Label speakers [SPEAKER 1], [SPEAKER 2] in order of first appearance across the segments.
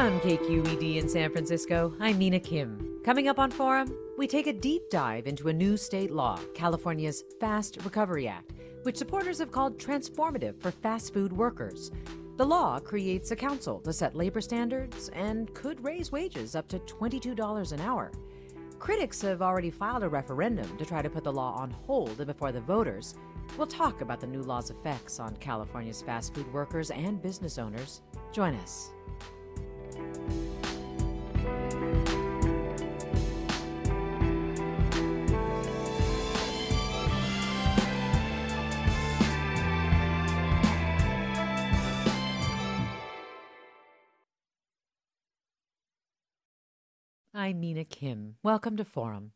[SPEAKER 1] From KQED in San Francisco, I'm Mina Kim. Coming up on Forum, we take a deep dive into a new state law, California's Fast Recovery Act, which supporters have called transformative for fast food workers. The law creates a council to set labor standards and could raise wages up to $22 an hour. Critics have already filed a referendum to try to put the law on hold before the voters. We'll talk about the new law's effects on California's fast food workers and business owners. Join us. I'm Mina Kim. Welcome to Forum.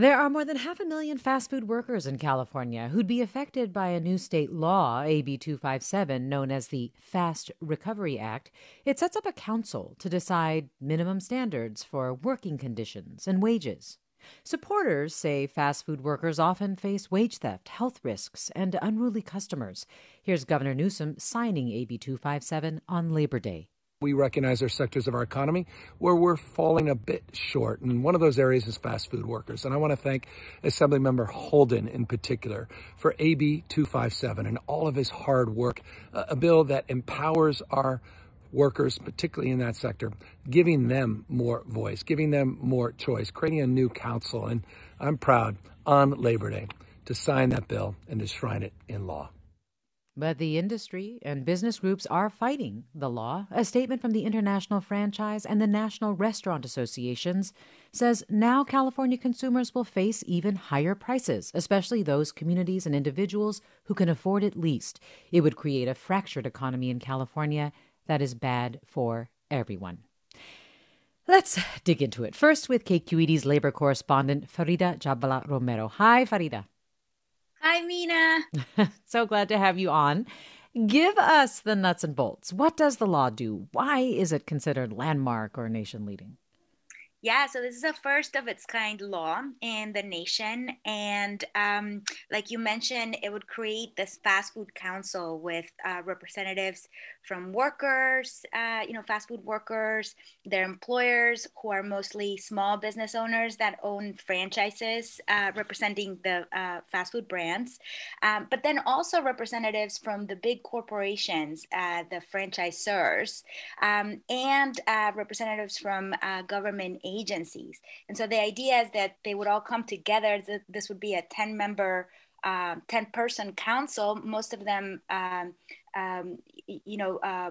[SPEAKER 1] There are more than half a million fast food workers in California who'd be affected by a new state law, AB 257, known as the Fast Recovery Act. It sets up a council to decide minimum standards for working conditions and wages. Supporters say fast food workers often face wage theft, health risks, and unruly customers. Here's Governor Newsom signing AB 257 on Labor Day.
[SPEAKER 2] We recognize there are sectors of our economy where we're falling a bit short. And one of those areas is fast food workers. And I want to thank Assemblymember Holden in particular for AB 257 and all of his hard work. a bill that empowers our workers, particularly in that sector, giving them more voice, giving them more choice, creating a new council. And I'm proud on Labor Day to sign that bill and to shrine it in law.
[SPEAKER 1] But the industry and business groups are fighting the law. A statement from the International Franchise and the National Restaurant Associations says now California consumers will face even higher prices, especially those communities and individuals who can afford it least. It would create a fractured economy in California that is bad for everyone. Let's dig into it. First, with KQED's labor correspondent, Farida Jhabvala Romero. Hi, Farida.
[SPEAKER 3] Hi, Mina.
[SPEAKER 1] so glad to have you on. Give us the nuts and bolts. What does the law do? Why is it considered landmark or nation leading?
[SPEAKER 3] Yeah, so this is a first of its kind law in the nation. And um, like you mentioned, it would create this fast food council with uh, representatives from workers, uh, you know, fast food workers, their employers, who are mostly small business owners that own franchises uh, representing the uh, fast food brands, um, but then also representatives from the big corporations, uh, the franchisors, um, and uh, representatives from government agencies. And so the idea is that they would all come together. This would be a 10 member, uh, 10 person council, most of them, um, um, you know, uh,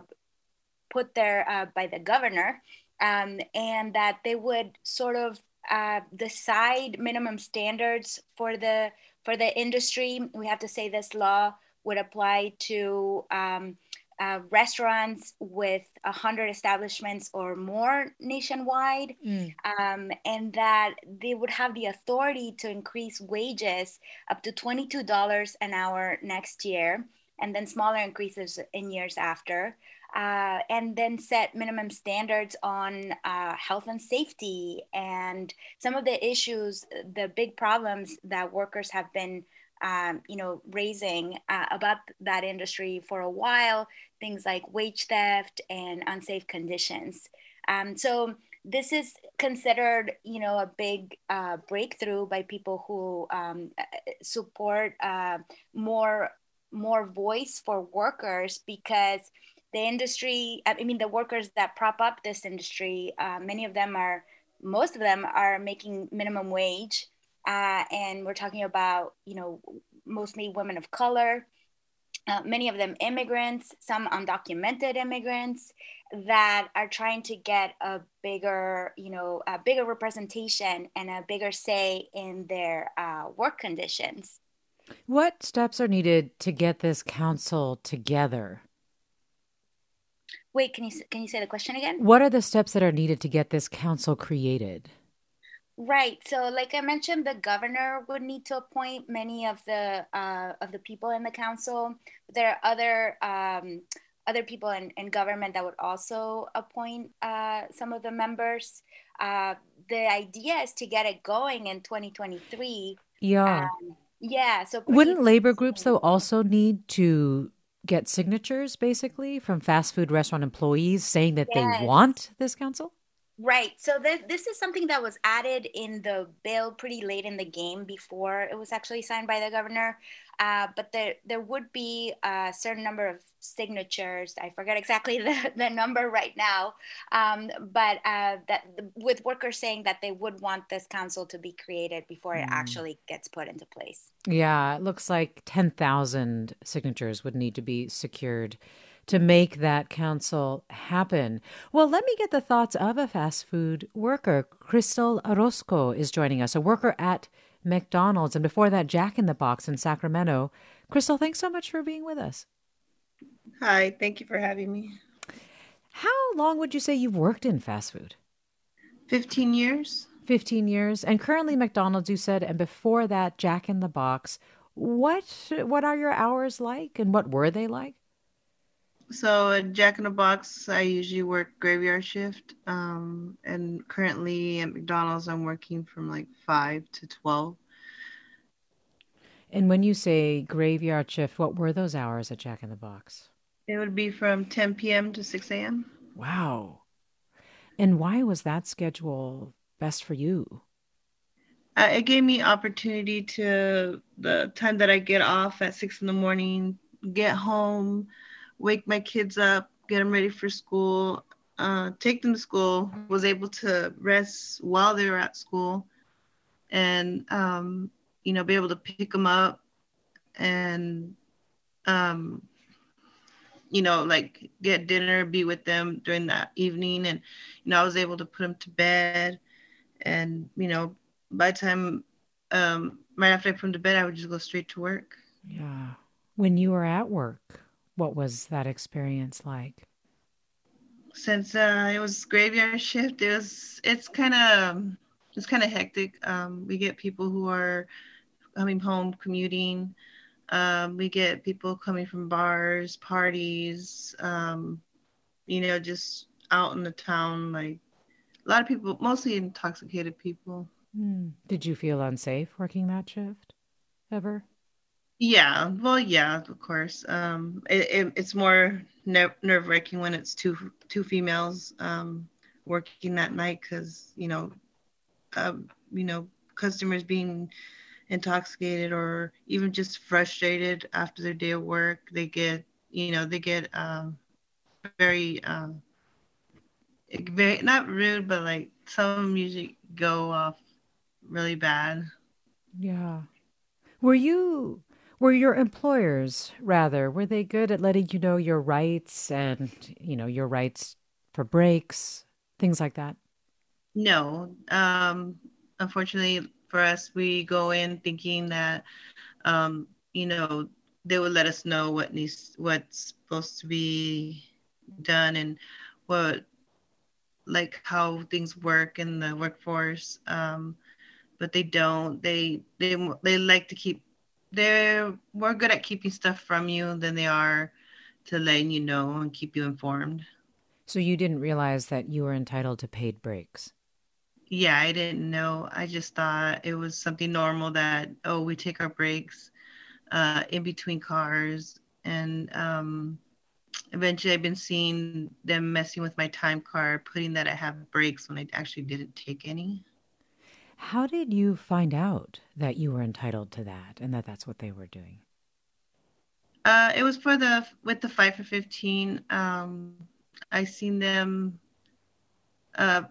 [SPEAKER 3] put there uh, by the governor, um, and that they would sort of uh, decide minimum standards for the for the industry. We have to say this law would apply to um, uh, restaurants with 100 establishments or more nationwide, mm. um, and that they would have the authority to increase wages up to $22 an hour next year, and then smaller increases in years after. Uh, and then set minimum standards on uh, health and safety and some of the issues, the big problems that workers have been um, you know, raising uh, about that industry for a while, things like wage theft and unsafe conditions. Um, so this is considered, you know, a big uh, breakthrough by people who um, support uh, more more voice for workers because the industry, I mean, the workers that prop up this industry, uh, many of them are, most of them are making minimum wage, uh, and we're talking about, you know, mostly women of color. Uh, many of them immigrants, some undocumented immigrants that are trying to get a bigger, you know, a bigger representation and a bigger say in their uh, work conditions.
[SPEAKER 1] What steps are needed to get this council together?
[SPEAKER 3] Wait, can you can you say the question again?
[SPEAKER 1] What are the steps that are needed to get this council created?
[SPEAKER 3] Right. So, like I mentioned, the governor would need to appoint many of the uh, of the people in the council. There are other um, other people in, in government that would also appoint uh, some of the members. Uh, the idea is to get it going in 2023.
[SPEAKER 1] Yeah.
[SPEAKER 3] Um, yeah. So
[SPEAKER 1] wouldn't labor groups though also need to get signatures basically from fast food restaurant employees saying that yes. they want this council?
[SPEAKER 3] Right. So th- this is something that was added in the bill pretty late in the game before it was actually signed by the governor. Uh, but there there would be a certain number of signatures. I forget exactly the, the number right now. Um, but uh, that with workers saying that they would want this council to be created before mm. it actually gets put into place.
[SPEAKER 1] Yeah, it looks like ten thousand signatures would need to be secured to make that council happen. Well, let me get the thoughts of a fast food worker. Crystal Orozco is joining us, a worker at McDonald's, and before that, Jack in the Box in Sacramento. Crystal, thanks so much for being with us.
[SPEAKER 4] Hi, thank you for having me.
[SPEAKER 1] How long would you say you've worked in fast food?
[SPEAKER 4] 15 years.
[SPEAKER 1] 15 years. And currently McDonald's, you said, and before that, Jack in the Box. What what are your hours like and what were they like?
[SPEAKER 4] So at Jack in the Box, I usually work graveyard shift, um, and currently at McDonald's, I'm working from like five to twelve.
[SPEAKER 1] And when you say graveyard shift, what were those hours at Jack in the Box?
[SPEAKER 4] It would be from 10 p.m. to 6 a.m.
[SPEAKER 1] Wow. And why was that schedule best for you?
[SPEAKER 4] Uh, it gave me opportunity to the time that I get off at six in the morning, get home, wake my kids up, get them ready for school, uh, take them to school, was able to rest while they were at school, and um, you know, be able to pick them up and um, you know, like get dinner, be with them during that evening, and you know, I was able to put them to bed, and you know, by the time um, right after I put them to bed, I would just go straight to work.
[SPEAKER 1] Yeah. When you were at work, what was that experience like?
[SPEAKER 4] Since uh, it was graveyard shift, it was it's kind of it's kind of hectic. Um, we get people who are coming home commuting. Um, we get people coming from bars, parties, um, you know, just out in the town. Like a lot of people, mostly intoxicated people.
[SPEAKER 1] Mm. Did you feel unsafe working that shift ever?
[SPEAKER 4] Yeah, well, yeah, of course. Um, it, it, it's more ner- nerve wracking when it's two two females um, working that night because you know, um, you know, customers being intoxicated or even just frustrated after their day of work. They get, you know, they get um, very, um, very not rude, but like some music go off really bad.
[SPEAKER 1] Yeah. Were you were your employers rather were they good at letting you know your rights and you know your rights for breaks things like that?
[SPEAKER 4] No. Um unfortunately for us we go in thinking that um you know they would let us know what needs what's supposed to be done and what like how things work in the workforce. Um but they don't. They they they like to keep they're more good at keeping stuff from you than they are to letting you know and keep you informed.
[SPEAKER 1] So you didn't realize that you were entitled to paid breaks?
[SPEAKER 4] Yeah, I didn't know. I just thought it was something normal that oh, we take our breaks uh, in between cars, and um, eventually I've been seeing them messing with my time card, putting that I have breaks when I actually didn't take any.
[SPEAKER 1] How did you find out that you were entitled to that and that that's what they were doing?
[SPEAKER 4] Uh, it was for the with the Fight for Fifteen. Um, I seen them. Uh,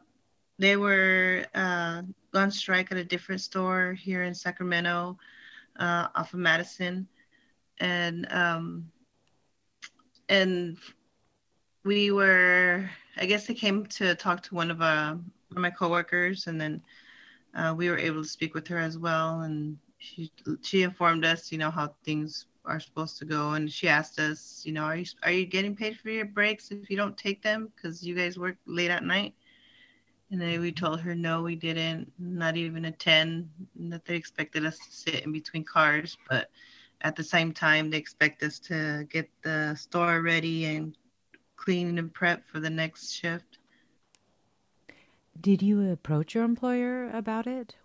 [SPEAKER 4] they were uh, on strike at a different store here in Sacramento, uh, off of Madison, and um, and we were. I guess they came to talk to one of, uh, one of my coworkers, and then uh, we were able to speak with her as well, and she she informed us, you know, how things are supposed to go, and she asked us, you know, are you are you getting paid for your breaks if you don't take them because you guys work late at night? And then we told her no, we didn't, not even a ten, that they expected us to sit in between cars, but at the same time they expect us to get the store ready and clean and prep for the next shift.
[SPEAKER 1] Did you approach your employer about it?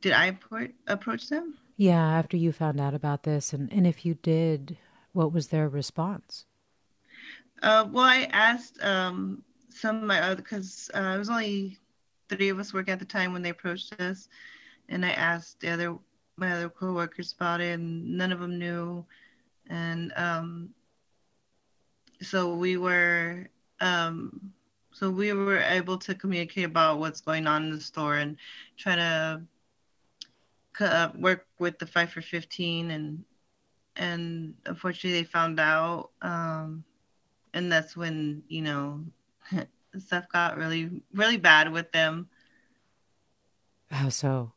[SPEAKER 4] Did I approach them?
[SPEAKER 1] Yeah, after you found out about this, and, and if you did, what was their response?
[SPEAKER 4] Uh, well, I asked um, some of my other, because uh, it was only three of us working at the time when they approached us, and I asked the other my other coworkers about it, and none of them knew, and um, so we were um, so we were able to communicate about what's going on in the store and try to uh, work with the Fight for 15 and and unfortunately they found out um, and that's when you know stuff got really really bad with them.
[SPEAKER 1] How so?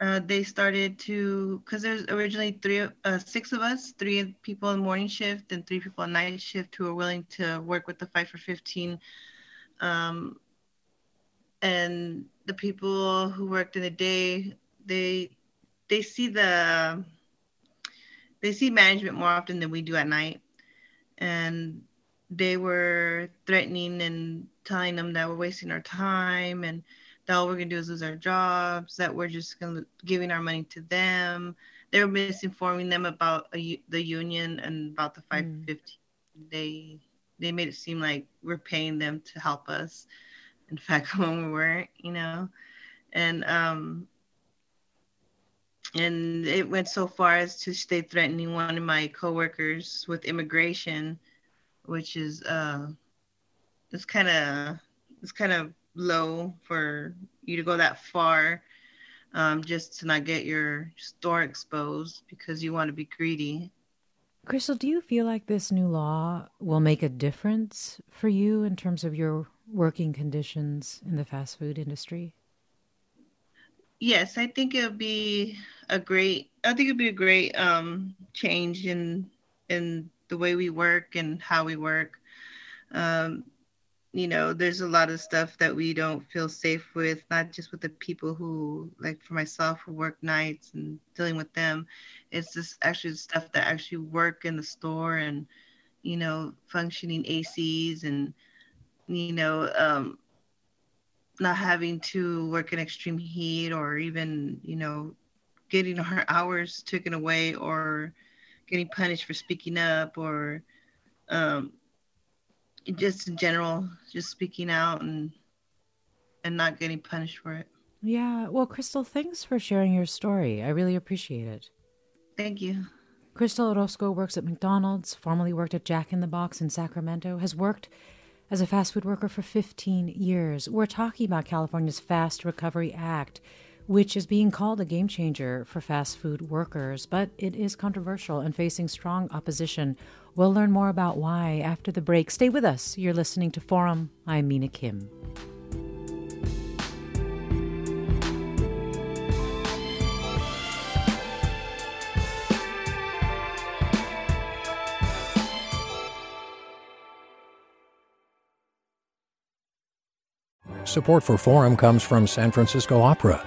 [SPEAKER 4] Uh, they started to because there's originally three uh, six of us three people in morning shift and three people in night shift who were willing to work with the Fight for 15 um, and the people who worked in the day they they see the they see management more often than we do at night and they were threatening and telling them that we're wasting our time and that all we're gonna do is lose our jobs that we're just gonna giving our money to them they were misinforming them about a, the union and about the 550 mm. they they made it seem like we're paying them to help us. In fact, when we weren't, you know, and um, and it went so far as to stay threatening one of my coworkers with immigration, which is uh, it's kind of it's kind of low for you to go that far um, just to not get your store exposed because you want to be greedy
[SPEAKER 1] Crystal, do you feel like this new law will make a difference for you in terms of your working conditions in the fast food industry?
[SPEAKER 4] Yes, I think it'll be a great. I think it'll be a great um, change in in the way we work and how we work. Um, you know, there's a lot of stuff that we don't feel safe with, not just with the people who, like for myself, who work nights and dealing with them. It's just actually stuff that actually work in the store and, you know, functioning ACs and, you know, um, not having to work in extreme heat or even, you know, getting our hours taken away or getting punished for speaking up or, um, just in general, just speaking out and and not getting punished for it.
[SPEAKER 1] Yeah. Well, Crystal, thanks for sharing your story. I really appreciate it.
[SPEAKER 4] Thank you.
[SPEAKER 1] Crystal Orozco works at McDonald's, formerly worked at Jack in the Box in Sacramento, has worked as a fast food worker for 15 years. We're talking about California's Fast Recovery Act, which is being called a game changer for fast food workers, but it is controversial and facing strong opposition We'll learn more about why after the break. Stay with us. You're listening to Forum. I'm Mina Kim.
[SPEAKER 5] Support for Forum comes from San Francisco Opera.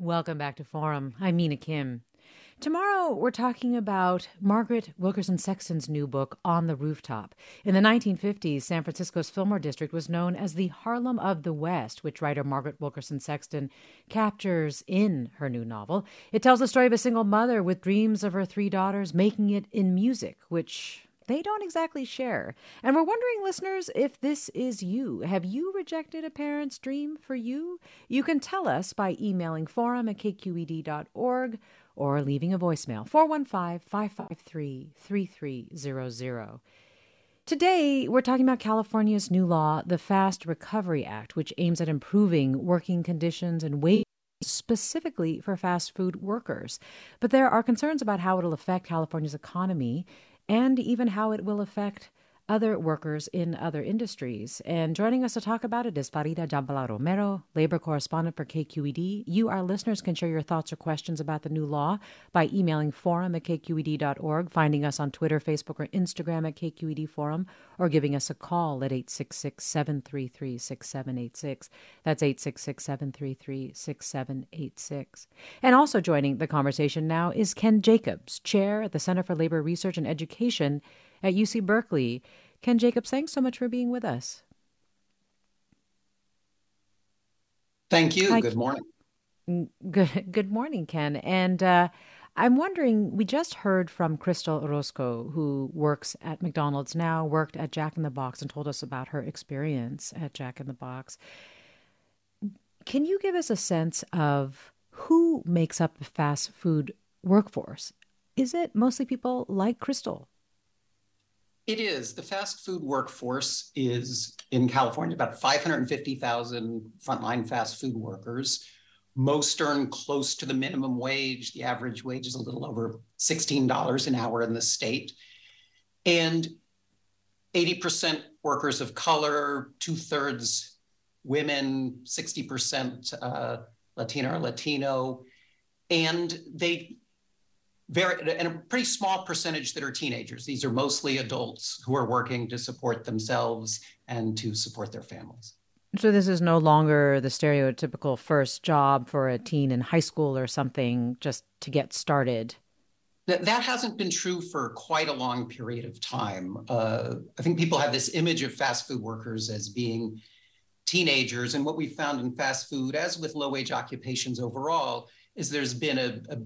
[SPEAKER 1] Welcome back to Forum. I'm Mina Kim. Tomorrow, we're talking about Margaret Wilkerson Sexton's new book, On the Rooftop. In the 1950s, San Francisco's Fillmore District was known as the Harlem of the West, which writer Margaret Wilkerson Sexton captures in her new novel. It tells the story of a single mother with dreams of her three daughters making it in music, which they don't exactly share. And we're wondering, listeners, if this is you. Have you rejected a parent's dream for you? You can tell us by emailing forum at kqed.org or leaving a voicemail 415 553 3300. Today, we're talking about California's new law, the Fast Recovery Act, which aims at improving working conditions and wages specifically for fast food workers. But there are concerns about how it'll affect California's economy and even how it will affect other workers in other industries. And joining us to talk about it is Farida Jhabvala Romero, labor correspondent for KQED. You, our listeners, can share your thoughts or questions about the new law by emailing forum at kqed.org, finding us on Twitter, Facebook, or Instagram at KQED Forum, or giving us a call at 866 733 6786. That's 866 733 6786. And also joining the conversation now is Ken Jacobs, chair at the Center for Labor Research and Education at UC Berkeley. Ken Jacobs, thanks so much for being with us.
[SPEAKER 6] Thank you. Hi. Good morning.
[SPEAKER 1] Good, good morning, Ken. And uh, I'm wondering, we just heard from Crystal Orozco, who works at McDonald's now, worked at Jack in the Box, and told us about her experience at Jack in the Box. Can you give us a sense of who makes up the fast food workforce? Is it mostly people like Crystal?
[SPEAKER 6] It is. The fast food workforce is in California about 550,000 frontline fast food workers. Most earn close to the minimum wage. The average wage is a little over $16 an hour in the state. And 80% workers of color, two thirds women, 60% uh, Latina or Latino. And they very and a pretty small percentage that are teenagers. These are mostly adults who are working to support themselves and to support their families.
[SPEAKER 1] So this is no longer the stereotypical first job for a teen in high school or something just to get started.
[SPEAKER 6] That, that hasn't been true for quite a long period of time. Uh, I think people have this image of fast food workers as being teenagers. And what we found in fast food, as with low wage occupations overall, is there's been a, a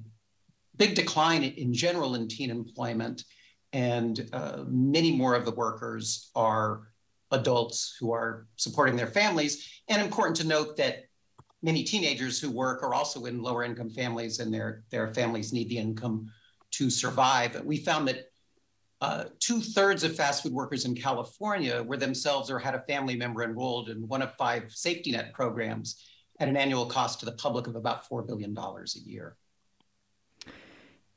[SPEAKER 6] big decline in general in teen employment, and uh, many more of the workers are adults who are supporting their families. And important to note that many teenagers who work are also in lower income families, and their, their families need the income to survive. We found that uh, two thirds of fast food workers in California were themselves or had a family member enrolled in one of five safety net programs at an annual cost to the public of about $4 billion a year.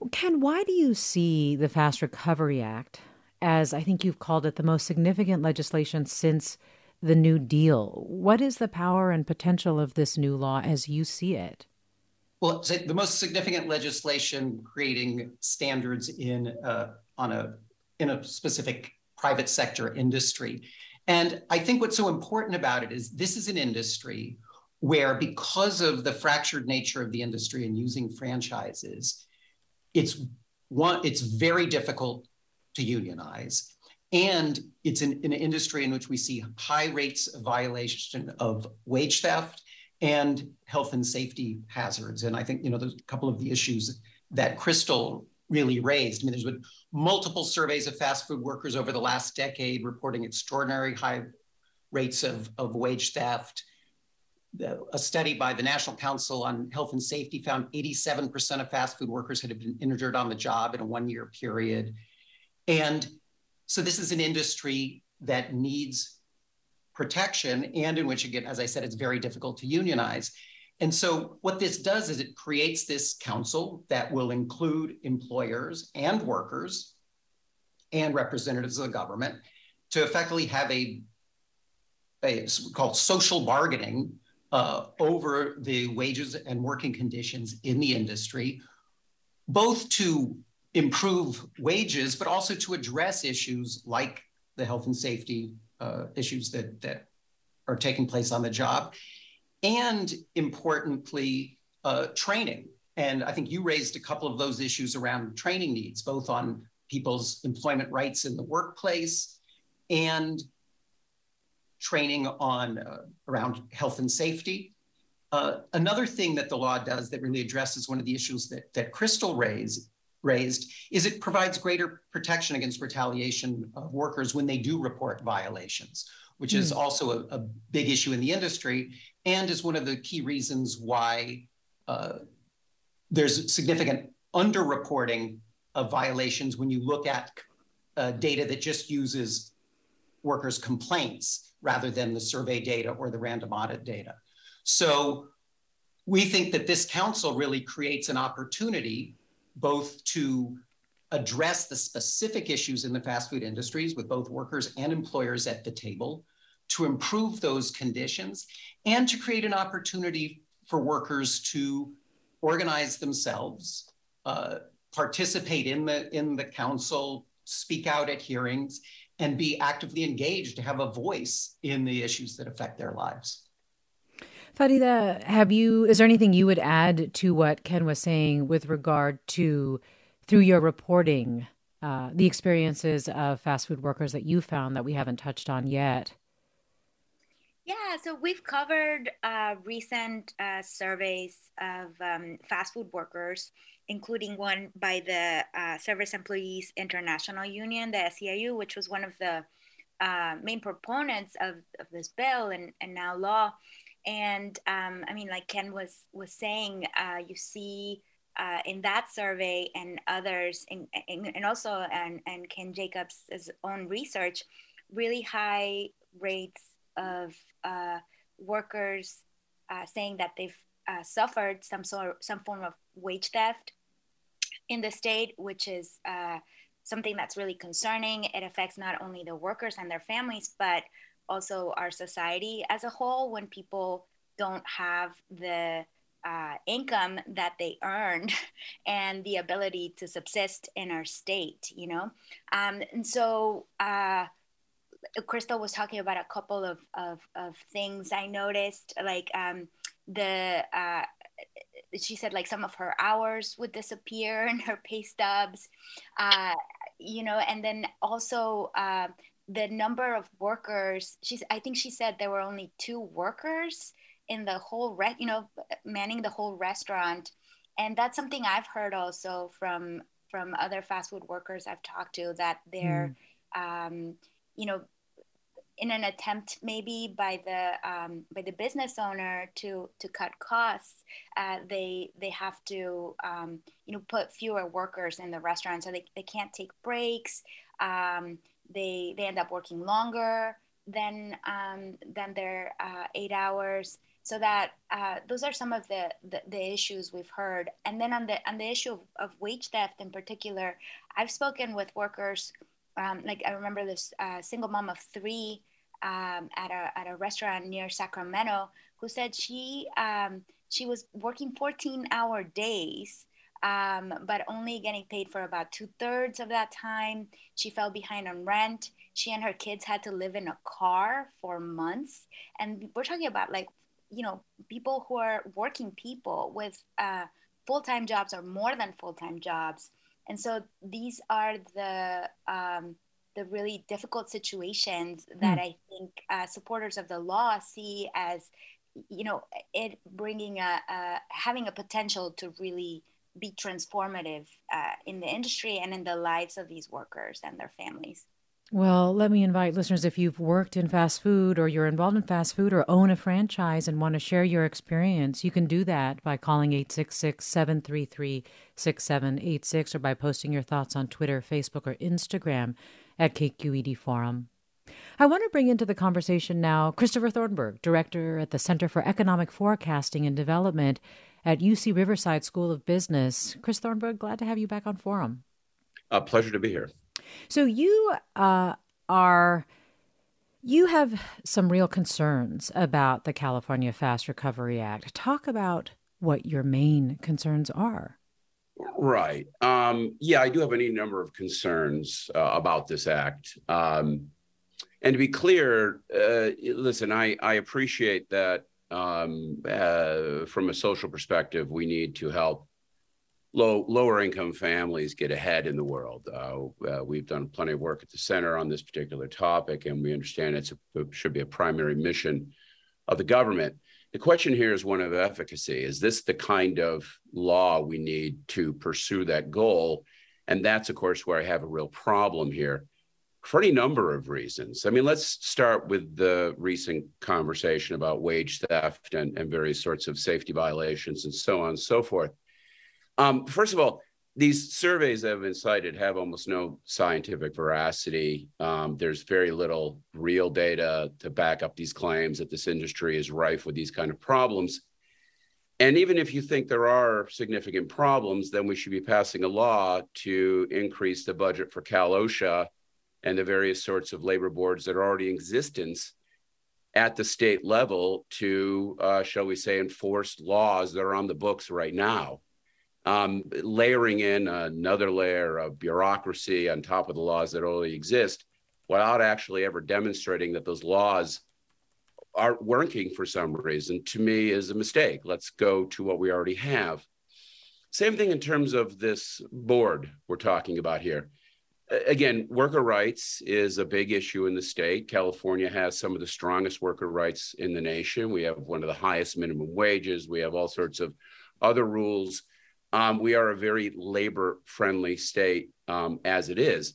[SPEAKER 1] Ken, why do you see the Fast Recovery Act as I think you've called it the most significant legislation since the New Deal? What is the power and potential of this new law as you see it?
[SPEAKER 6] Well, the most significant legislation creating standards in uh, on a in a specific private sector industry. And I think what's so important about it is this is an industry where, because of the fractured nature of the industry and using franchises, it's one it's very difficult to unionize And it's an, an industry in which we see high rates of violation of wage theft and health and safety hazards. And I think, you know, there's a couple of the issues that Crystal really raised. I mean, there's been multiple surveys of fast food workers over the last decade reporting extraordinary high rates of, of wage theft. A study by the National Council on Health and Safety found 87% of fast food workers had been injured on the job in a one year period. And so this is an industry that needs protection and in which, again, as I said, it's very difficult to unionize. And so what this does is it creates this council that will include employers and workers and representatives of the government to effectively have a, a called social bargaining uh, over the wages and working conditions in the industry, both to improve wages, but also to address issues like the health and safety uh, issues that, that are taking place on the job and importantly, uh, training. And I think you raised a couple of those issues around training needs, both on people's employment rights in the workplace and training on uh, around health and safety. Uh, another thing that the law does that really addresses one of the issues that, that Crystal raised, raised is it provides greater protection against retaliation of workers when they do report violations, which mm. is hmm. also a, a, big issue in the industry and is one of the key reasons why uh, there's significant underreporting of violations when you look at uh, data that just uses workers' complaints rather than the survey data or the random audit data. So we think that this council really creates an opportunity both to address the specific issues in the fast food industries with both workers and employers at the table, to improve those conditions, and to create an opportunity for workers to organize themselves, uh, participate in the in the council, speak out at hearings, and be actively engaged to have a voice in the issues that affect their lives.
[SPEAKER 1] Farida, have you is there anything you would add to what Ken was saying with regard to through your reporting uh, the experiences of fast food workers that you found that we haven't touched on yet?
[SPEAKER 3] Yeah, so we've covered uh, recent uh, surveys of um, fast food workers, including one by the uh, Service Employees International Union, the SEIU, which was one of the uh, main proponents of, of this bill and, and now law. And um, I mean, like Ken was was saying, uh, you see uh, in that survey and others, and, and also and, and Ken Jacobs' own research, really high rates of uh, workers uh, saying that they've uh, suffered some sort some form of wage theft in the state, which is uh, something that's really concerning. It affects not only the workers and their families, but also our society as a whole when people don't have the uh, income that they earned and the ability to subsist in our state, you know? Um, and so, uh, Crystal was talking about a couple of, of, of things I noticed, like um, the, uh, she said like some of her hours would disappear and her pay stubs, uh, you know, and then also uh, the number of workers, she's, I think she said there were only two workers in the whole, re- you know, manning the whole restaurant. And that's something I've heard also from, from other fast food workers I've talked to that they're, mm. um, you know, in an attempt maybe by the um, by the business owner to to cut costs, uh, they they have to um, you know put fewer workers in the restaurant, so they, they can't take breaks. Um, they they end up working longer than um, than their uh, eight hours. So that uh, those are some of the, the, the issues we've heard. And then on the on the issue of, of wage theft in particular, I've spoken with workers um, like I remember this uh, single mom of three um, at a at a restaurant near Sacramento who said she um, she was working 14 hour days. Um, but only getting paid for about two thirds of that time. She fell behind on rent. She and her kids had to live in a car for months. And we're talking about like, you know, people who are working people with uh, full time jobs or more than full time jobs and so these are the um, the really difficult situations that mm. I think uh, supporters of the law see as, you know, it bringing a, a having a potential to really be transformative uh, in the industry and in the lives of these workers and their families.
[SPEAKER 1] Well, let me invite listeners if you've worked in fast food or you're involved in fast food or own a franchise and want to share your experience, you can do that by calling 866 733 6786 or by posting your thoughts on Twitter, Facebook, or Instagram at KQED Forum. I want to bring into the conversation now Christopher Thornberg, Director at the Center for Economic Forecasting and Development at UC Riverside School of Business. Chris Thornberg, glad to have you back on Forum.
[SPEAKER 7] A pleasure to be here.
[SPEAKER 1] So you uh, are you have some real concerns about the California Fast Recovery Act. Talk about what your main concerns are.
[SPEAKER 7] Right. Um, yeah, I do have any number of concerns uh, about this act. Um, and to be clear, uh, listen, I, I appreciate that um, uh, from a social perspective, we need to help low lower income families get ahead in the world. Uh, uh, we've done plenty of work at the center on this particular topic, and we understand it should be a primary mission of the government. The question here is one of efficacy. Is this the kind of law we need to pursue that goal? And that's, of course, where I have a real problem here for any number of reasons. I mean, let's start with the recent conversation about wage theft and, and various sorts of safety violations and so on and so forth. Um, first of all, these surveys that have been cited have almost no scientific veracity. Um, there's very little real data to back up these claims that this industry is rife with these kind of problems. And even if you think there are significant problems, then we should be passing a law to increase the budget for Cal OSHA and the various sorts of labor boards that are already in existence at the state level to, uh, shall we say, enforce laws that are on the books right now um, layering in another layer of bureaucracy on top of the laws that already exist without actually ever demonstrating that those laws aren't working for some reason to me is a mistake. Let's go to what we already have. Same thing in terms of this board we're talking about here. Again worker rights is a big issue in the state. California has some of the strongest worker rights in the nation. We have one of the highest minimum wages. We have all sorts of other rules um, we are a very labor friendly state um, as it is.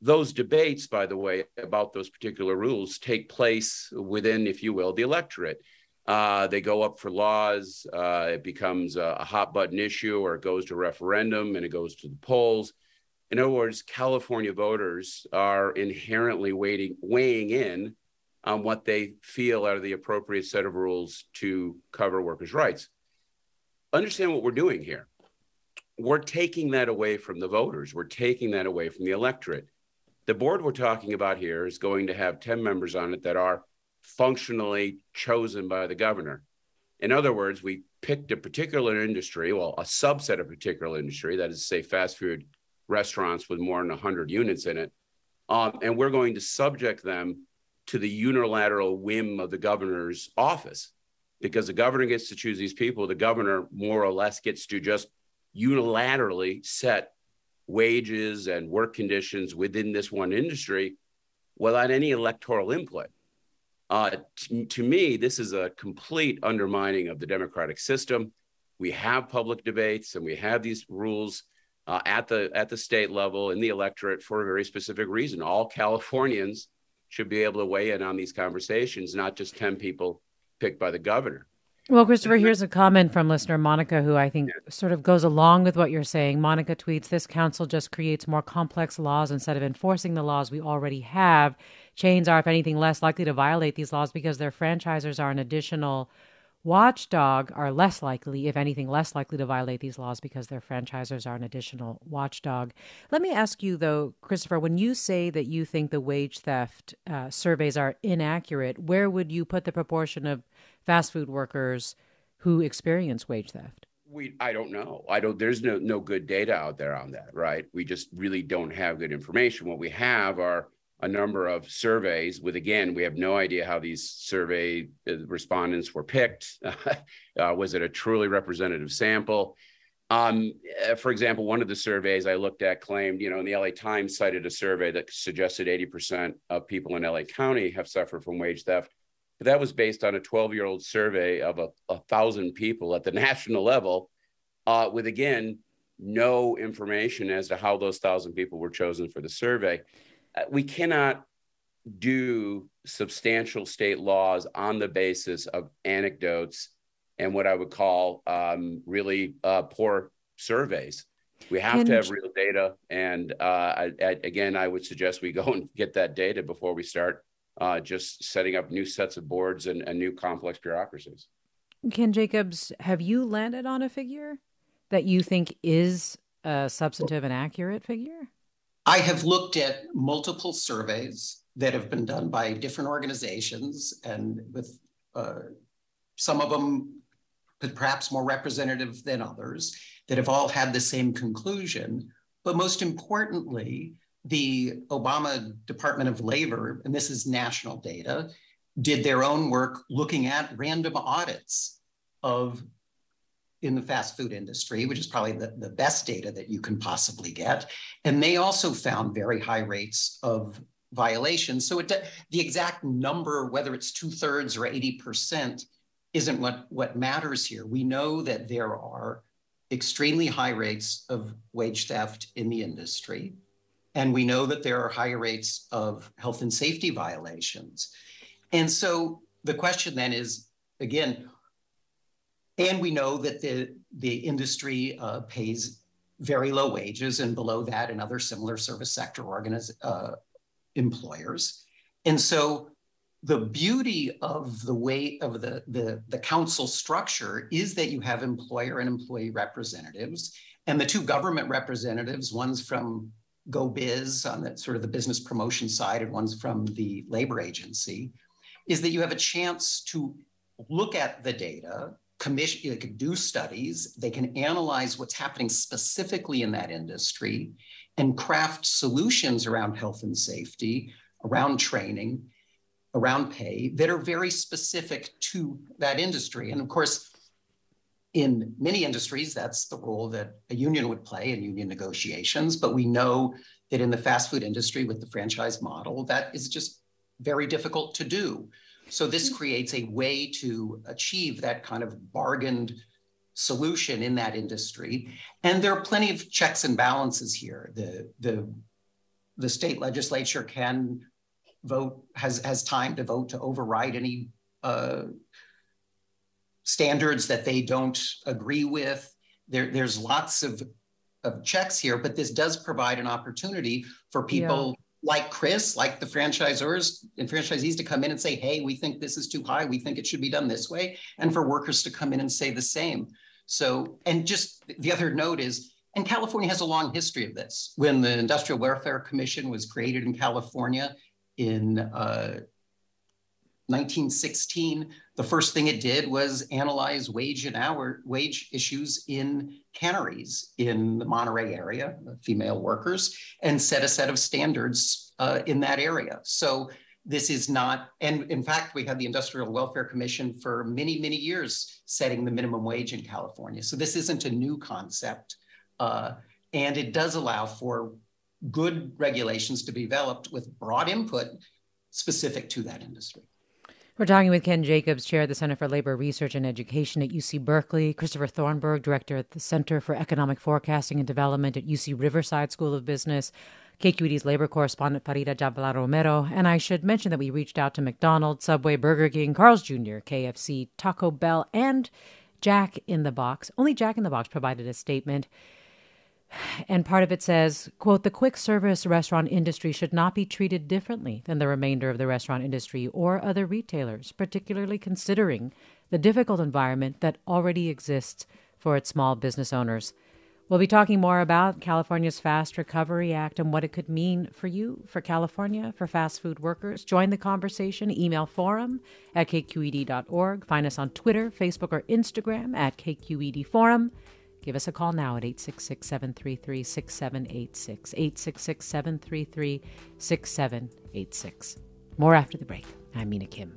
[SPEAKER 7] Those debates, by the way, about those particular rules take place within, if you will, the electorate. Uh, they go up for laws, uh, it becomes a, a hot button issue, or it goes to referendum and it goes to the polls. In other words, California voters are inherently waiting, weighing in on what they feel are the appropriate set of rules to cover workers' rights. Understand what we're doing here we're taking that away from the voters. We're taking that away from the electorate. The board we're talking about here is going to have 10 members on it that are functionally chosen by the governor. In other words, we picked a particular industry, well, a subset of a particular industry, that is, say, fast food restaurants with more than 100 units in it, um, and we're going to subject them to the unilateral whim of the governor's office because the governor gets to choose these people. The governor more or less gets to just unilaterally set wages and work conditions within this one industry without any electoral input. Uh, t- to me, this is a complete undermining of the democratic system. We have public debates and we have these rules uh, at the at the state level in the electorate for a very specific reason. All Californians should be able to weigh in on these conversations, not just ten people picked by the governor.
[SPEAKER 1] Well, Christopher, here's a comment from listener Monica, who I think sort of goes along with what you're saying. Monica tweets This council just creates more complex laws instead of enforcing the laws we already have. Chains are, if anything, less likely to violate these laws because their franchisers are an additional watchdog, are less likely, if anything, less likely to violate these laws because their franchisers are an additional watchdog. Let me ask you, though, Christopher, when you say that you think the wage theft uh, surveys are inaccurate, where would you put the proportion of fast food workers who experience wage theft?
[SPEAKER 7] We, I don't know. I don't. There's no no good data out there on that, right? We just really don't have good information. What we have are a number of surveys. With again, we have no idea how these survey uh, respondents were picked. uh, was it a truly representative sample? Um, eh, for example, one of the surveys I looked at claimed, you know, in the LA Times cited a survey that suggested 80% of people in LA County have suffered from wage theft. But that was based on a 12 year old survey of a, a, thousand people at the national level, uh, with again, no information as to how those thousand people were chosen for the survey. Uh, we cannot do substantial state laws on the basis of anecdotes and what I would call um, really uh, poor surveys. We have to have real data. And uh, I, I, again, I would suggest we go and get that data before we start uh, just setting up new sets of boards and, and new complex bureaucracies.
[SPEAKER 1] Ken Jacobs, have you landed on a figure that you think is a substantive and accurate figure?
[SPEAKER 6] I have looked at multiple surveys that have been done by different organizations and with uh, some of them perhaps more representative than others that have all had the same conclusion. But most importantly, the Obama Department of Labor, and this is national data, did their own work looking at random audits of in the fast food industry, which is probably the, the best data that you can possibly get. And they also found very high rates of violations. So it, the exact number, whether it's two thirds or 80%, isn't what, what matters here. We know that there are extremely high rates of wage theft in the industry. And we know that there are higher rates of health and safety violations. And so the question then is again, and we know that the, the industry uh, pays very low wages and below that in other similar service sector organiz- uh, employers. And so the beauty of the way of the, the, the council structure is that you have employer and employee representatives and the two government representatives, one's from GoBiz on the sort of the business promotion side and one's from the labor agency, is that you have a chance to look at the data, commission, they can do studies, they can analyze what's happening specifically in that industry and craft solutions around health and safety, around training, around pay that are very specific to that industry. And of course, in many industries, that's the role that a union would play in union negotiations. But we know that in the fast food industry with the franchise model, that is just very difficult to do. So this mm-hmm. creates a way to achieve that kind of bargained solution in that industry. And there are plenty of checks and balances here. The, the, the state legislature can vote, has, has time to vote to override any uh, standards that they don't agree with. There, there's lots of, of checks here, but this does provide an opportunity for people yeah. like Chris, like the franchisors and franchisees to come in and say, hey, we think this is too high. We think it should be done this way. And for workers to come in and say the same. So, and just the other note is, and California has a long history of this. When the Industrial Welfare Commission was created in California in uh, 1916, the first thing it did was analyze wage and hour wage issues in canneries in the Monterey area, female workers, and set a set of standards uh, in that area. So this is not, and in fact, we had the Industrial Welfare Commission for many, many years setting the minimum wage in California. So this isn't a new concept. Uh, and it does allow for good regulations to be developed with broad input specific to that industry.
[SPEAKER 1] We're talking with Ken Jacobs, Chair of the Center for Labor Research and Education at UC Berkeley, Christopher Thornberg, Director at the Center for Economic Forecasting and Development at UC Riverside School of Business, KQED's labor correspondent Farida Jhabvala Romero, and I should mention that we reached out to McDonald's, Subway, Burger King, Carl's Jr., KFC, Taco Bell, and Jack in the Box. Only Jack in the Box provided a statement. And part of it says, quote, the quick service restaurant industry should not be treated differently than the remainder of the restaurant industry or other retailers, particularly considering the difficult environment that already exists for its small business owners. We'll be talking more about California's Fast Recovery Act and what it could mean for you, for California, for fast food workers. Join the conversation. Email forum at kqed.org. Find us on Twitter, Facebook, or Instagram at KQED Forum. Give us a call now at 866 733 6786. 866 733 6786. More after the break. I'm Mina Kim.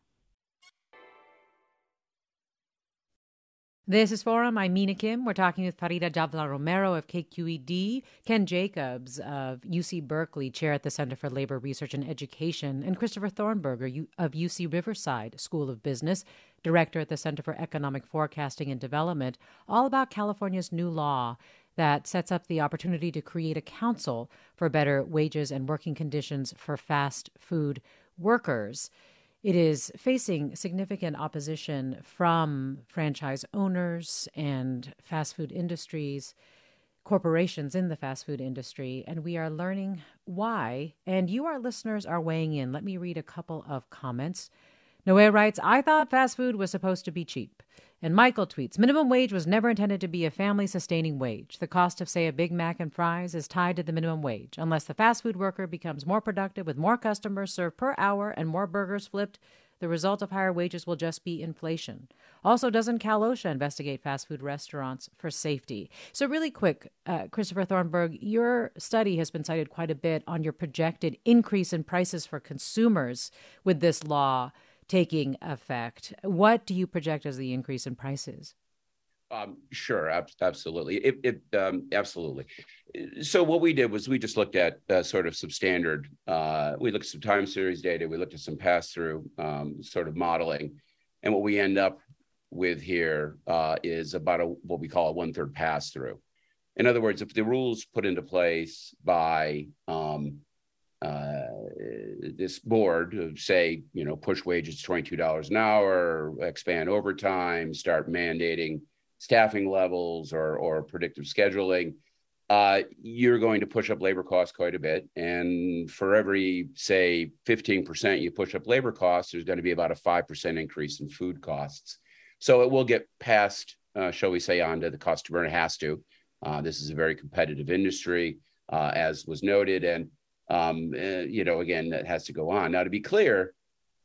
[SPEAKER 1] This is Forum. I'm Mina Kim. We're talking with Farida Jhabvala Romero of KQED, Ken Jacobs of UC Berkeley, chair at the Center for Labor Research and Education, and Christopher Thornberger of UC Riverside School of Business, director at the Center for Economic Forecasting and Development, all about California's new law that sets up the opportunity to create a council for better wages and working conditions for fast food workers. It is facing significant opposition from franchise owners and fast food industries, corporations in the fast food industry, and we are learning why. And you, our listeners, are weighing in. Let me read a couple of comments. Noé writes, I thought fast food was supposed to be cheap. And Michael tweets Minimum wage was never intended to be a family sustaining wage. The cost of, say, a Big Mac and fries is tied to the minimum wage. Unless the fast food worker becomes more productive with more customers served per hour and more burgers flipped, the result of higher wages will just be inflation. Also, doesn't Cal OSHA investigate fast food restaurants for safety? So, really quick, uh, Christopher Thornberg, your study has been cited quite a bit on your projected increase in prices for consumers with this law taking effect. What do you project as the increase in prices?
[SPEAKER 7] Um, sure, ab- absolutely. It, it um, absolutely. So what we did was we just looked at uh, sort of some standard. Uh, we looked at some time series data. We looked at some pass through um, sort of modeling, and what we end up with here uh, is about a what we call a one third pass through. In other words, if the rules put into place by um, uh, this board say, you know, push wages $22 an hour, expand overtime, start mandating staffing levels or, or predictive scheduling, uh, you're going to push up labor costs quite a bit. And for every, say, 15% you push up labor costs, there's going to be about a 5% increase in food costs. So it will get passed, uh, shall we say, on to the customer. It has to. Uh, this is a very competitive industry, uh, as was noted. And um, uh, you know, again, that has to go on. Now, to be clear,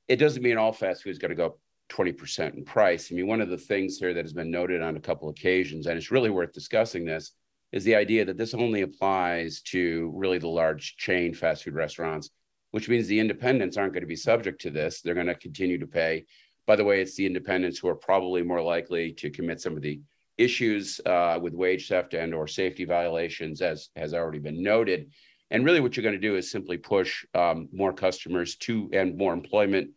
[SPEAKER 7] it doesn't mean all fast food is going to go up 20% in price. I mean, one of the things here that has been noted on a couple occasions, and it's really worth discussing this, is the idea that this only applies to really the large chain fast food restaurants, which means the independents aren't going to be subject to this. They're going to continue to pay. By the way, it's the independents who are probably more likely to commit some of the issues uh, with wage theft and or safety violations, as has already been noted. And really, what you're going to do is simply push um, more customers to and more employment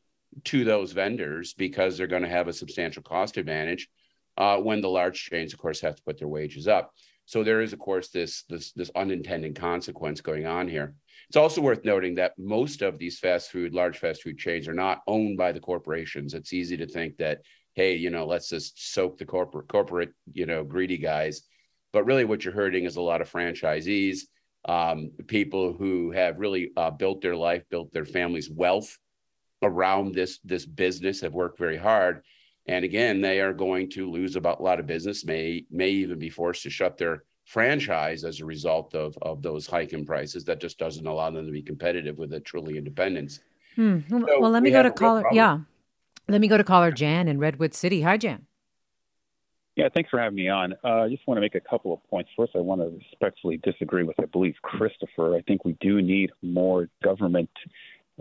[SPEAKER 7] to those vendors because they're going to have a substantial cost advantage uh, when the large chains, of course, have to put their wages up. So there is, of course, this, this this unintended consequence going on here. It's also worth noting that most of these fast food, large fast food chains are not owned by the corporations. It's easy to think that, hey, you know, let's just soak the corporate corporate, you know, greedy guys. But really, what you're hurting is a lot of franchisees um, people who have really uh, built their life, built their family's wealth around this this business, have worked very hard, and again, they are going to lose about a lot of business. May may even be forced to shut their franchise as a result of of those hiking prices. That just doesn't allow them to be competitive with a truly independence.
[SPEAKER 1] Hmm. So well, let me go to caller. Yeah, let me go to caller Jan in Redwood City. Hi, Jan.
[SPEAKER 8] Yeah, thanks for having me on. Uh, I just want to make a couple of points. First, I want to respectfully disagree with, I believe, Christopher. I think we do need more government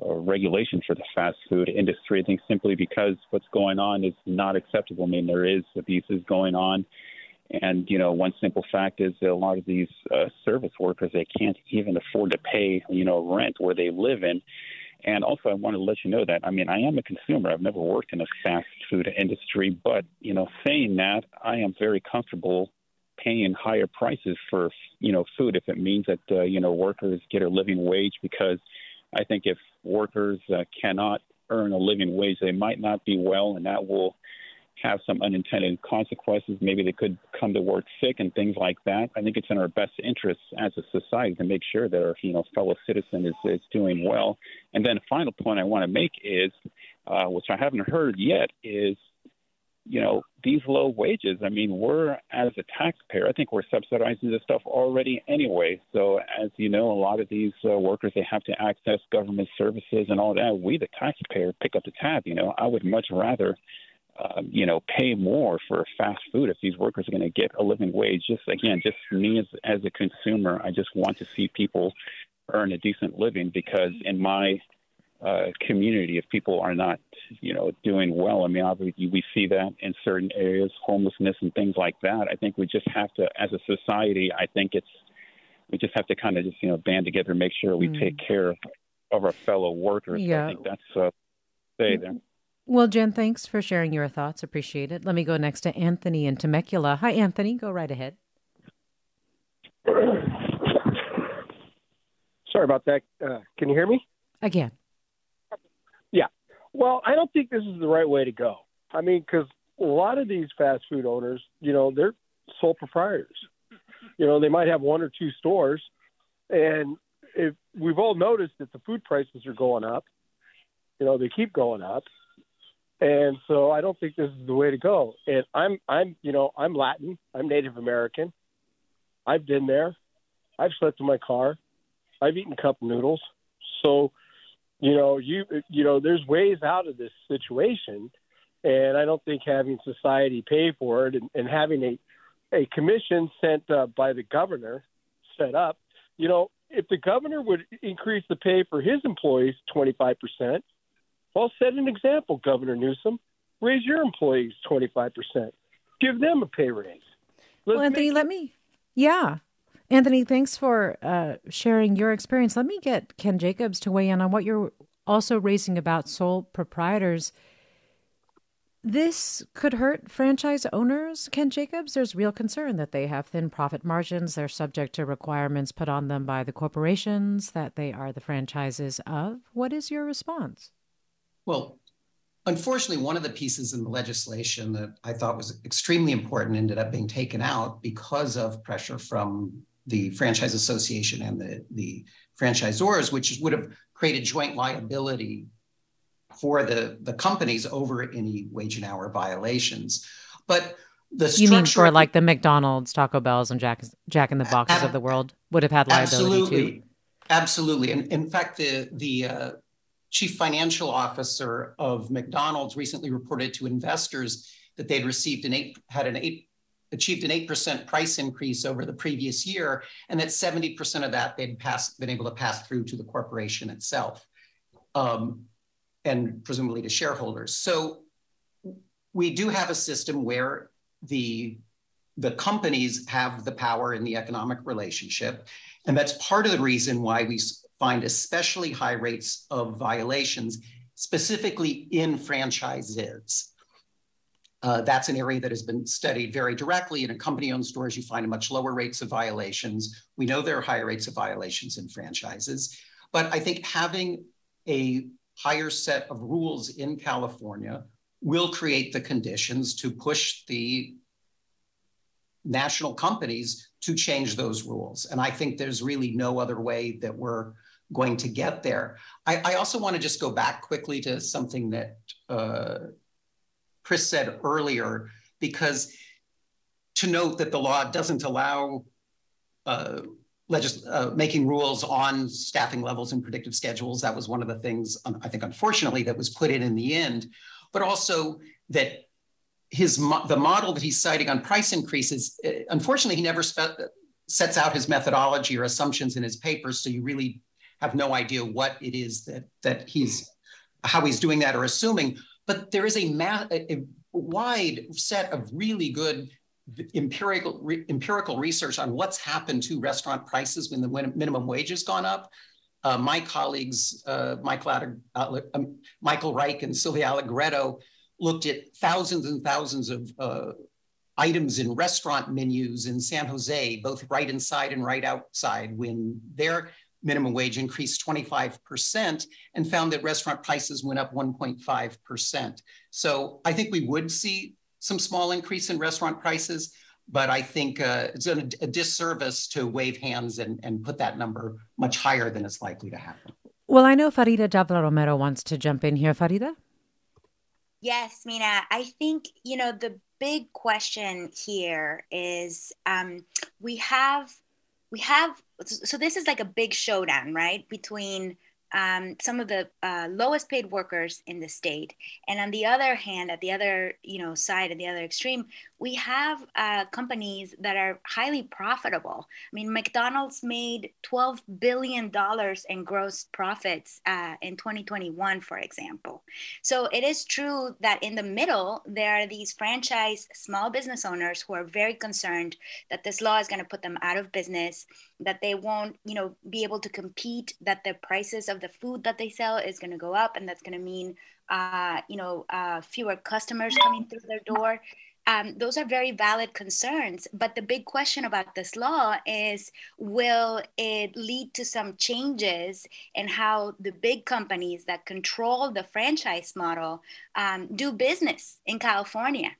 [SPEAKER 8] uh, regulation for the fast food industry. I think simply because what's going on is not acceptable. I mean, there is abuses going on. And, you know, one simple fact is that a lot of these uh, service workers, they can't even afford to pay, you know, rent where they live in. And also, I want to let you know that I mean, I am a consumer. I've never worked in a fast food industry, but you know, saying that, I am very comfortable paying higher prices for you know food if it means that uh, you know workers get a living wage because I think if workers uh, cannot earn a living wage, they might not be well, and that will have some unintended consequences. Maybe they could come to work sick and things like that. I think it's in our best interests as a society to make sure that our you know fellow citizen is, is doing well. And then a final point I want to make is, uh, which I haven't heard yet, is you know these low wages. I mean, we're as a taxpayer, I think we're subsidizing this stuff already anyway. So as you know, a lot of these uh, workers they have to access government services and all that. We, the taxpayer, pick up the tab. You know, I would much rather um, you know, pay more for fast food if these workers are going to get a living wage. Just again, just me as as a consumer, I just want to see people earn a decent living because in my uh, community, if people are not, you know, doing well, I mean, obviously we see that in certain areas, homelessness and things like that. I think we just have to, as a society, I think it's we just have to kind of just you know band together, and make sure we mm. take care of, of our fellow workers. Yeah. I think that's uh, say there.
[SPEAKER 1] Well, Jen, thanks for sharing your thoughts. Appreciate it. Let me go next to Anthony in Temecula. Hi, Anthony. Go right ahead.
[SPEAKER 9] Sorry about that. Uh, can you hear me?
[SPEAKER 1] Again.
[SPEAKER 9] Yeah. Well, I don't think this is the right way to go. I mean, because a lot of these fast food owners, you know, they're sole proprietors. You know, they might have one or two stores, and if we've all noticed that the food prices are going up, you know, they keep going up and so I don't think this is the way to go. And I'm I'm you know I'm Latin. I'm Native American. I've been there. I've slept in my car. I've eaten cup noodles. So, you know, you you know, there's ways out of this situation, and I don't think having society pay for it and, and having a a commission sent uh, by the governor set up, you know, if the governor would increase the pay for his employees 25 percent, well, set an example, Governor Newsom. Raise your employees 25%. Give them a pay raise.
[SPEAKER 1] Let's well, Anthony, let me, yeah. Anthony, thanks for uh, sharing your experience. Let me get Ken Jacobs to weigh in on what you're also raising about sole proprietors. This could hurt franchise owners, Ken Jacobs. There's real concern that they have thin profit margins. They're subject to requirements put on them by the corporations that they are the franchises of. What is your response?
[SPEAKER 6] Well, unfortunately, one of the pieces in the legislation that I thought was extremely important ended up being taken out because of pressure from the Franchise Association and the, the franchisors, which would have created joint liability for the, the companies over any wage and hour violations. But the
[SPEAKER 1] you mean for like the McDonald's, Taco Bell's, and Jack Jack in the Boxes ab- of the world would have had liability
[SPEAKER 6] absolutely.
[SPEAKER 1] too.
[SPEAKER 6] Absolutely, and in fact, the the uh, chief financial officer of McDonald's recently reported to investors that they'd received an eight had an eight achieved an 8% price increase over the previous year and that 70% of that they'd passed, been able to pass through to the corporation itself um, and presumably to shareholders. So we do have a system where the the companies have the power in the economic relationship and that's part of the reason why we find especially high rates of violations, specifically in franchises. Uh, that's an area that has been studied very directly. In a company-owned stores, you find much lower rates of violations. We know there are higher rates of violations in franchises, but I think having a higher set of rules in California will create the conditions to push the national companies to change those rules. And I think there's really no other way that we're going to get there. I, I also want to just go back quickly to something that uh, Chris said earlier, because to note that the law doesn't allow uh, legis- uh, making rules on staffing levels and predictive schedules. That was one of the things, I think, unfortunately, that was put in in the end. But also that his mo- the model that he's citing on price increases, uh, unfortunately, he never spe- sets out his methodology or assumptions in his papers. So you really have no idea what it is that that he's how he's doing that or assuming. But there is a, ma- a wide set of really good empirical re- empirical research on what's happened to restaurant prices when the minimum wage has gone up. uh, my colleagues, uh, Michael, uh, um, Michael Reich and Sylvia Allegretto, looked at thousands and thousands of uh, items in restaurant menus in San Jose, both right inside and right outside, when their minimum wage increased 25% and found that restaurant prices went up 1.5%. So I think we would see some small increase in restaurant prices, but I think uh, it's a, a, disservice to wave hands and, and put that number much higher than it's likely to happen.
[SPEAKER 1] Well, I know Farida Jhabvala Romero wants to jump in here. Farida?
[SPEAKER 3] Yes, Mina. I think, you know, the big question here is um, we have we have so this is like a big showdown right between um, some of the uh, lowest paid workers in the state. And on the other hand, at the other you know side, at the other extreme, we have uh, companies that are highly profitable. I mean, McDonald's made $12 billion in gross profits uh, in 2021, for example. So it is true that in the middle, there are these franchise small business owners who are very concerned that this law is going to put them out of business, that they won't, you know, be able to compete, that the prices of the food that they sell is going to go up, and that's going to mean, uh, you know, uh, fewer customers coming through their door um, those are very valid concerns. But the big question about this law is will it lead to some changes in how the big companies that control the franchise model um, do business in California?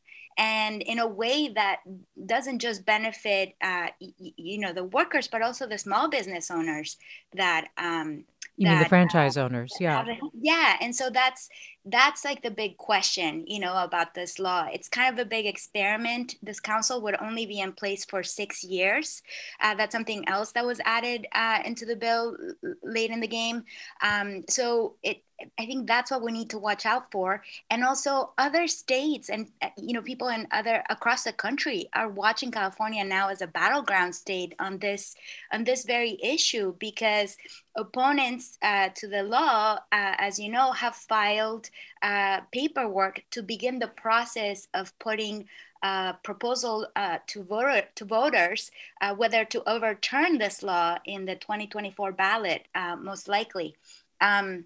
[SPEAKER 3] and in a way that doesn't just benefit uh, y- you know the workers but also the small business owners that um,
[SPEAKER 1] you
[SPEAKER 3] that,
[SPEAKER 1] mean the franchise uh, owners yeah
[SPEAKER 3] yeah and so that's that's like the big question you know about this law. It's kind of a big experiment. This council would only be in place for six years. Uh, that's something else that was added uh, into the bill late in the game. Um, so it I think that's what we need to watch out for. And also other states and uh, you know people in other across the country are watching California now as a battleground state on this on this very issue because opponents uh, to the law, uh, as you know, have filed uh, paperwork to begin the process of putting a proposal uh, to, voter, to voters uh, whether to overturn this law in the 2024 ballot, uh, most likely. Um,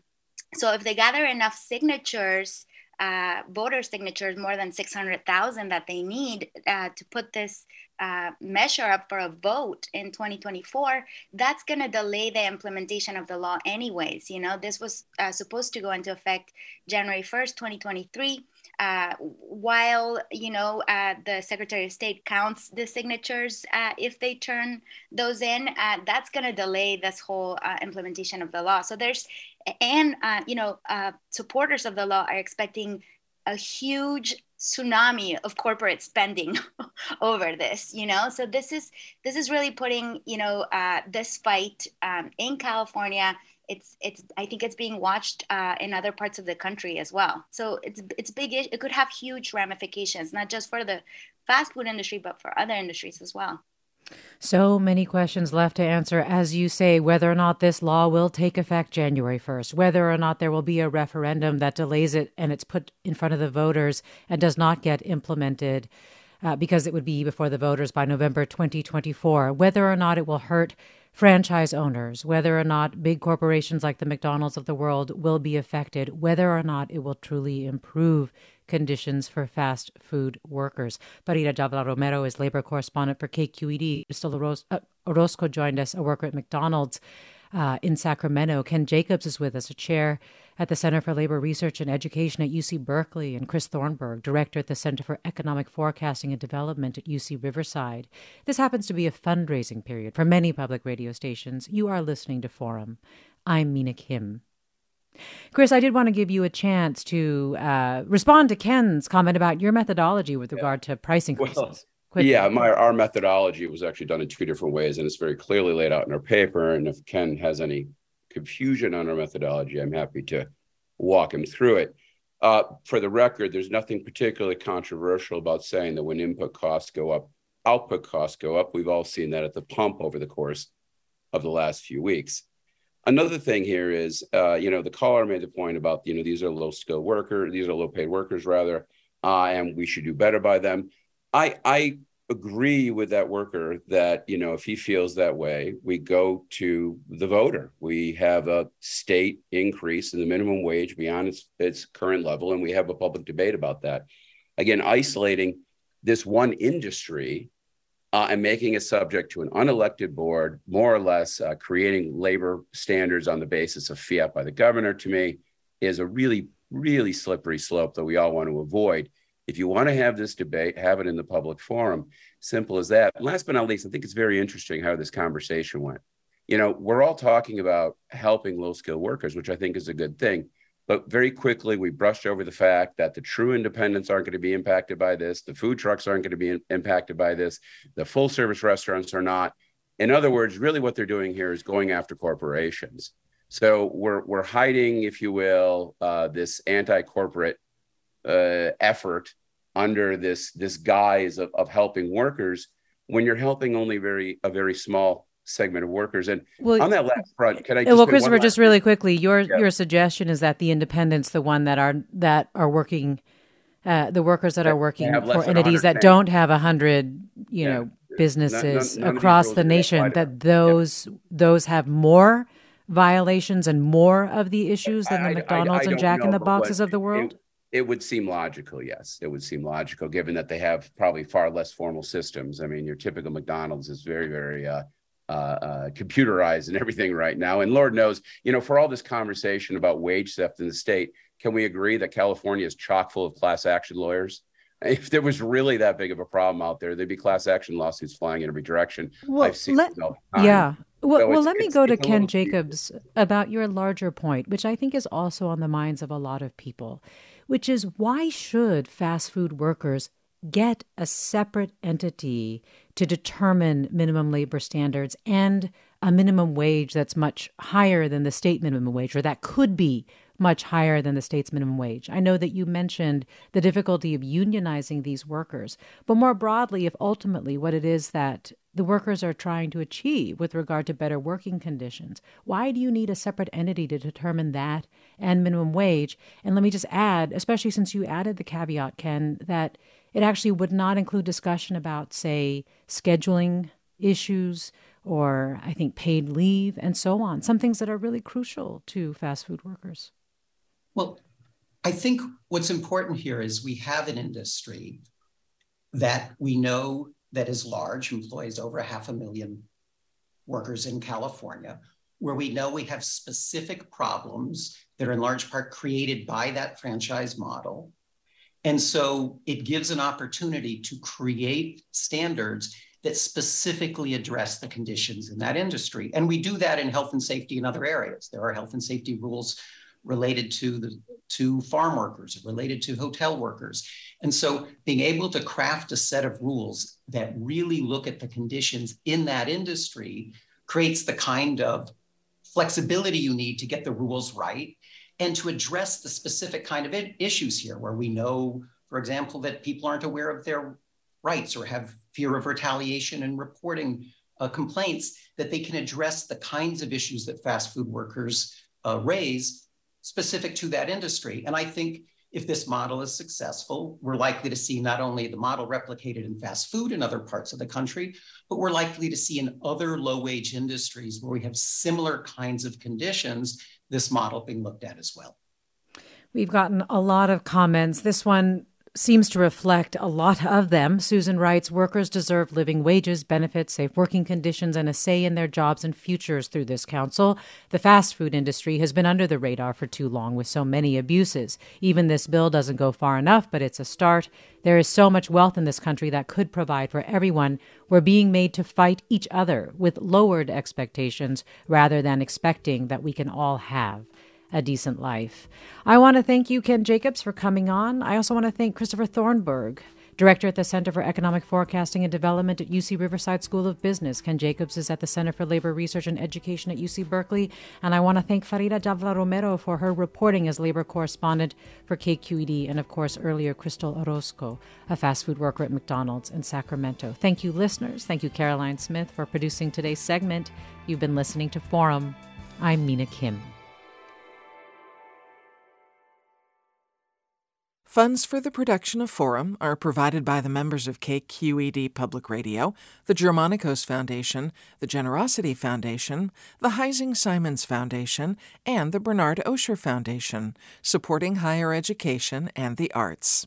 [SPEAKER 3] so if they gather enough signatures, uh, voter signatures, more than 600,000 that they need uh, to put this uh, measure up for a vote in 2024, that's going to delay the implementation of the law anyways. You know, this was uh, supposed to go into effect January 1st, 2023. Uh, while you know uh, the Secretary of State counts the signatures, uh, if they turn those in, uh, that's going to delay this whole uh, implementation of the law. So there's, and you know, supporters of the law are expecting a huge tsunami of corporate spending over this you know so this is this is really putting you know uh, this fight um, in california it's it's I think it's being watched uh, in other parts of the country as well. So it's it's big. It could have huge ramifications, not just for the fast food industry, but for other industries as well.
[SPEAKER 1] So many questions left to answer, as you say, whether or not this law will take effect January 1st, whether or not there will be a referendum that delays it and it's put in front of the voters and does not get implemented uh, because it would be before the voters by November 2024, whether or not it will hurt franchise owners, whether or not big corporations like the McDonald's of the world will be affected, whether or not it will truly improve conditions for fast food workers. Farida Jhabvala Romero is labor correspondent for KQED. Crystal uh, Orozco joined us, a worker at McDonald's uh, in Sacramento. Ken Jacobs is with us, a chair at the Center for Labor Research and Education at UC Berkeley, and Chris Thornberg, director at the Center for Economic Forecasting and Development at UC Riverside. This happens to be a fundraising period for many public radio stations. You are listening to Forum. I'm Mina Kim. Chris, I did want to give you a chance to uh, respond to Ken's comment about your methodology with regard to price increases. Well,
[SPEAKER 7] Quickly. Yeah, my our methodology was actually done in two different ways, and it's very clearly laid out in our paper. And if Ken has any confusion on our methodology, I'm happy to walk him through it. Uh, for the record, there's nothing particularly controversial about saying that when input costs go up, output costs go up. We've all seen that at the pump over the course of the last few weeks. Another thing here is, uh, you know, the caller made the point about, you know, these are low skilled workers, these are low paid workers rather, uh, and we should do better by them. I, I agree with that worker that you know if he feels that way we go to the voter. We have a state increase in the minimum wage beyond its, its current level and we have a public debate about that. Again isolating this one industry uh, and making it subject to an unelected board more or less uh, creating labor standards on the basis of fiat by the governor to me is a really really slippery slope that we all want to avoid if you want to have this debate, have it in the public forum. Simple as that. last but not least, I think it's very interesting how this conversation went. You know, we're all talking about helping low skilled workers, which I think is a good thing. But very quickly, we brushed over the fact that the true independents aren't going to be impacted by this. The food trucks aren't going to be in- impacted by this. The full service restaurants are not. In other words, really what they're doing here is going after corporations. So we're, we're hiding, if you will, uh, this anti corporate uh, effort under this this guise of, of helping workers when you're helping only very a very small segment of workers. And well, on that last front, can I?
[SPEAKER 1] well, Christopher, just really quickly, your yeah. your suggestion is that the independents, the one that are that are working, uh, the workers that, that are working for entities that don't have a hundred, you yeah. know, businesses none, none, none across the nation, that those yeah. those have more violations and more of the issues than the I, McDonald's I, I, and Jack in the Boxes of the world.
[SPEAKER 7] It, it would seem logical, yes. It would seem logical, given that they have probably far less formal systems. I mean, your typical McDonald's is very, very uh, uh, uh, computerized and everything right now. And Lord knows, you know, for all this conversation about wage theft in the state, can we agree that California is chock full of class action lawyers? If there was really that big of a problem out there, there'd be class action lawsuits flying in every direction.
[SPEAKER 1] Well, I've seen let, Yeah. Well, so well let me go to Ken Jacobs about your larger point, which I think is also on the minds of a lot of people which is why should fast food workers get a separate entity to determine minimum labor standards and a minimum wage that's much higher than the state minimum wage, or that could be much higher than the state's minimum wage. I know that you mentioned the difficulty of unionizing these workers, but more broadly, if ultimately what it is that the workers are trying to achieve with regard to better working conditions. Why do you need a separate entity to determine that and minimum wage? And let me just add, especially since you added the caveat, Ken, that it actually would not include discussion about, say, scheduling issues or I think paid leave and so on, some things that are really crucial to fast food workers.
[SPEAKER 6] Well, I think what's important here is we have an industry that we know that is large, employs over half a million workers in California, where we know we have specific problems that are in large part created by that franchise model. And so it gives an opportunity to create standards that specifically address the conditions in that industry. And we do that in health and safety in other areas. There are health and safety rules related to the to farm workers, related to hotel workers. And so being able to craft a set of rules that really look at the conditions in that industry creates the kind of flexibility you need to get the rules right and to address the specific kind of issues here where we know, for example, that people aren't aware of their rights or have fear of retaliation and reporting uh, complaints, that they can address the kinds of issues that fast food workers uh, raise specific to that industry. And I think if this model is successful, we're likely to see not only the model replicated in fast food in other parts of the country, but we're likely to see in other low wage industries where we have similar kinds of conditions, this model being looked at as well.
[SPEAKER 1] We've gotten a lot of comments. This one seems to reflect a lot of them. Susan writes Workers deserve living wages, benefits, safe working conditions, and a say in their jobs and futures through this council. The fast food industry has been under the radar for too long with so many abuses. Even this bill doesn't go far enough, but it's a start. There is so much wealth in this country that could provide for everyone. We're being made to fight each other with lowered expectations rather than expecting that we can all have a decent life. I want to thank you, Ken Jacobs, for coming on. I also want to thank Christopher Thornberg. Director at the Center for Economic Forecasting and Development at UC Riverside School of Business. Ken Jacobs is at the Center for Labor Research and Education at UC Berkeley. And I want to thank Farida Jhabvala Romero for her reporting as labor correspondent for KQED. And of course, earlier, Crystal Orozco, a fast food worker at McDonald's in Sacramento. Thank you, listeners. Thank you, Caroline Smith, for producing today's segment. You've been listening to Forum. I'm Mina Kim.
[SPEAKER 10] Funds for the production of Forum are provided by the members of KQED Public Radio, the Germanicos Foundation, the Generosity Foundation, the Heising Simons Foundation, and the Bernard Osher Foundation, supporting higher education and the arts.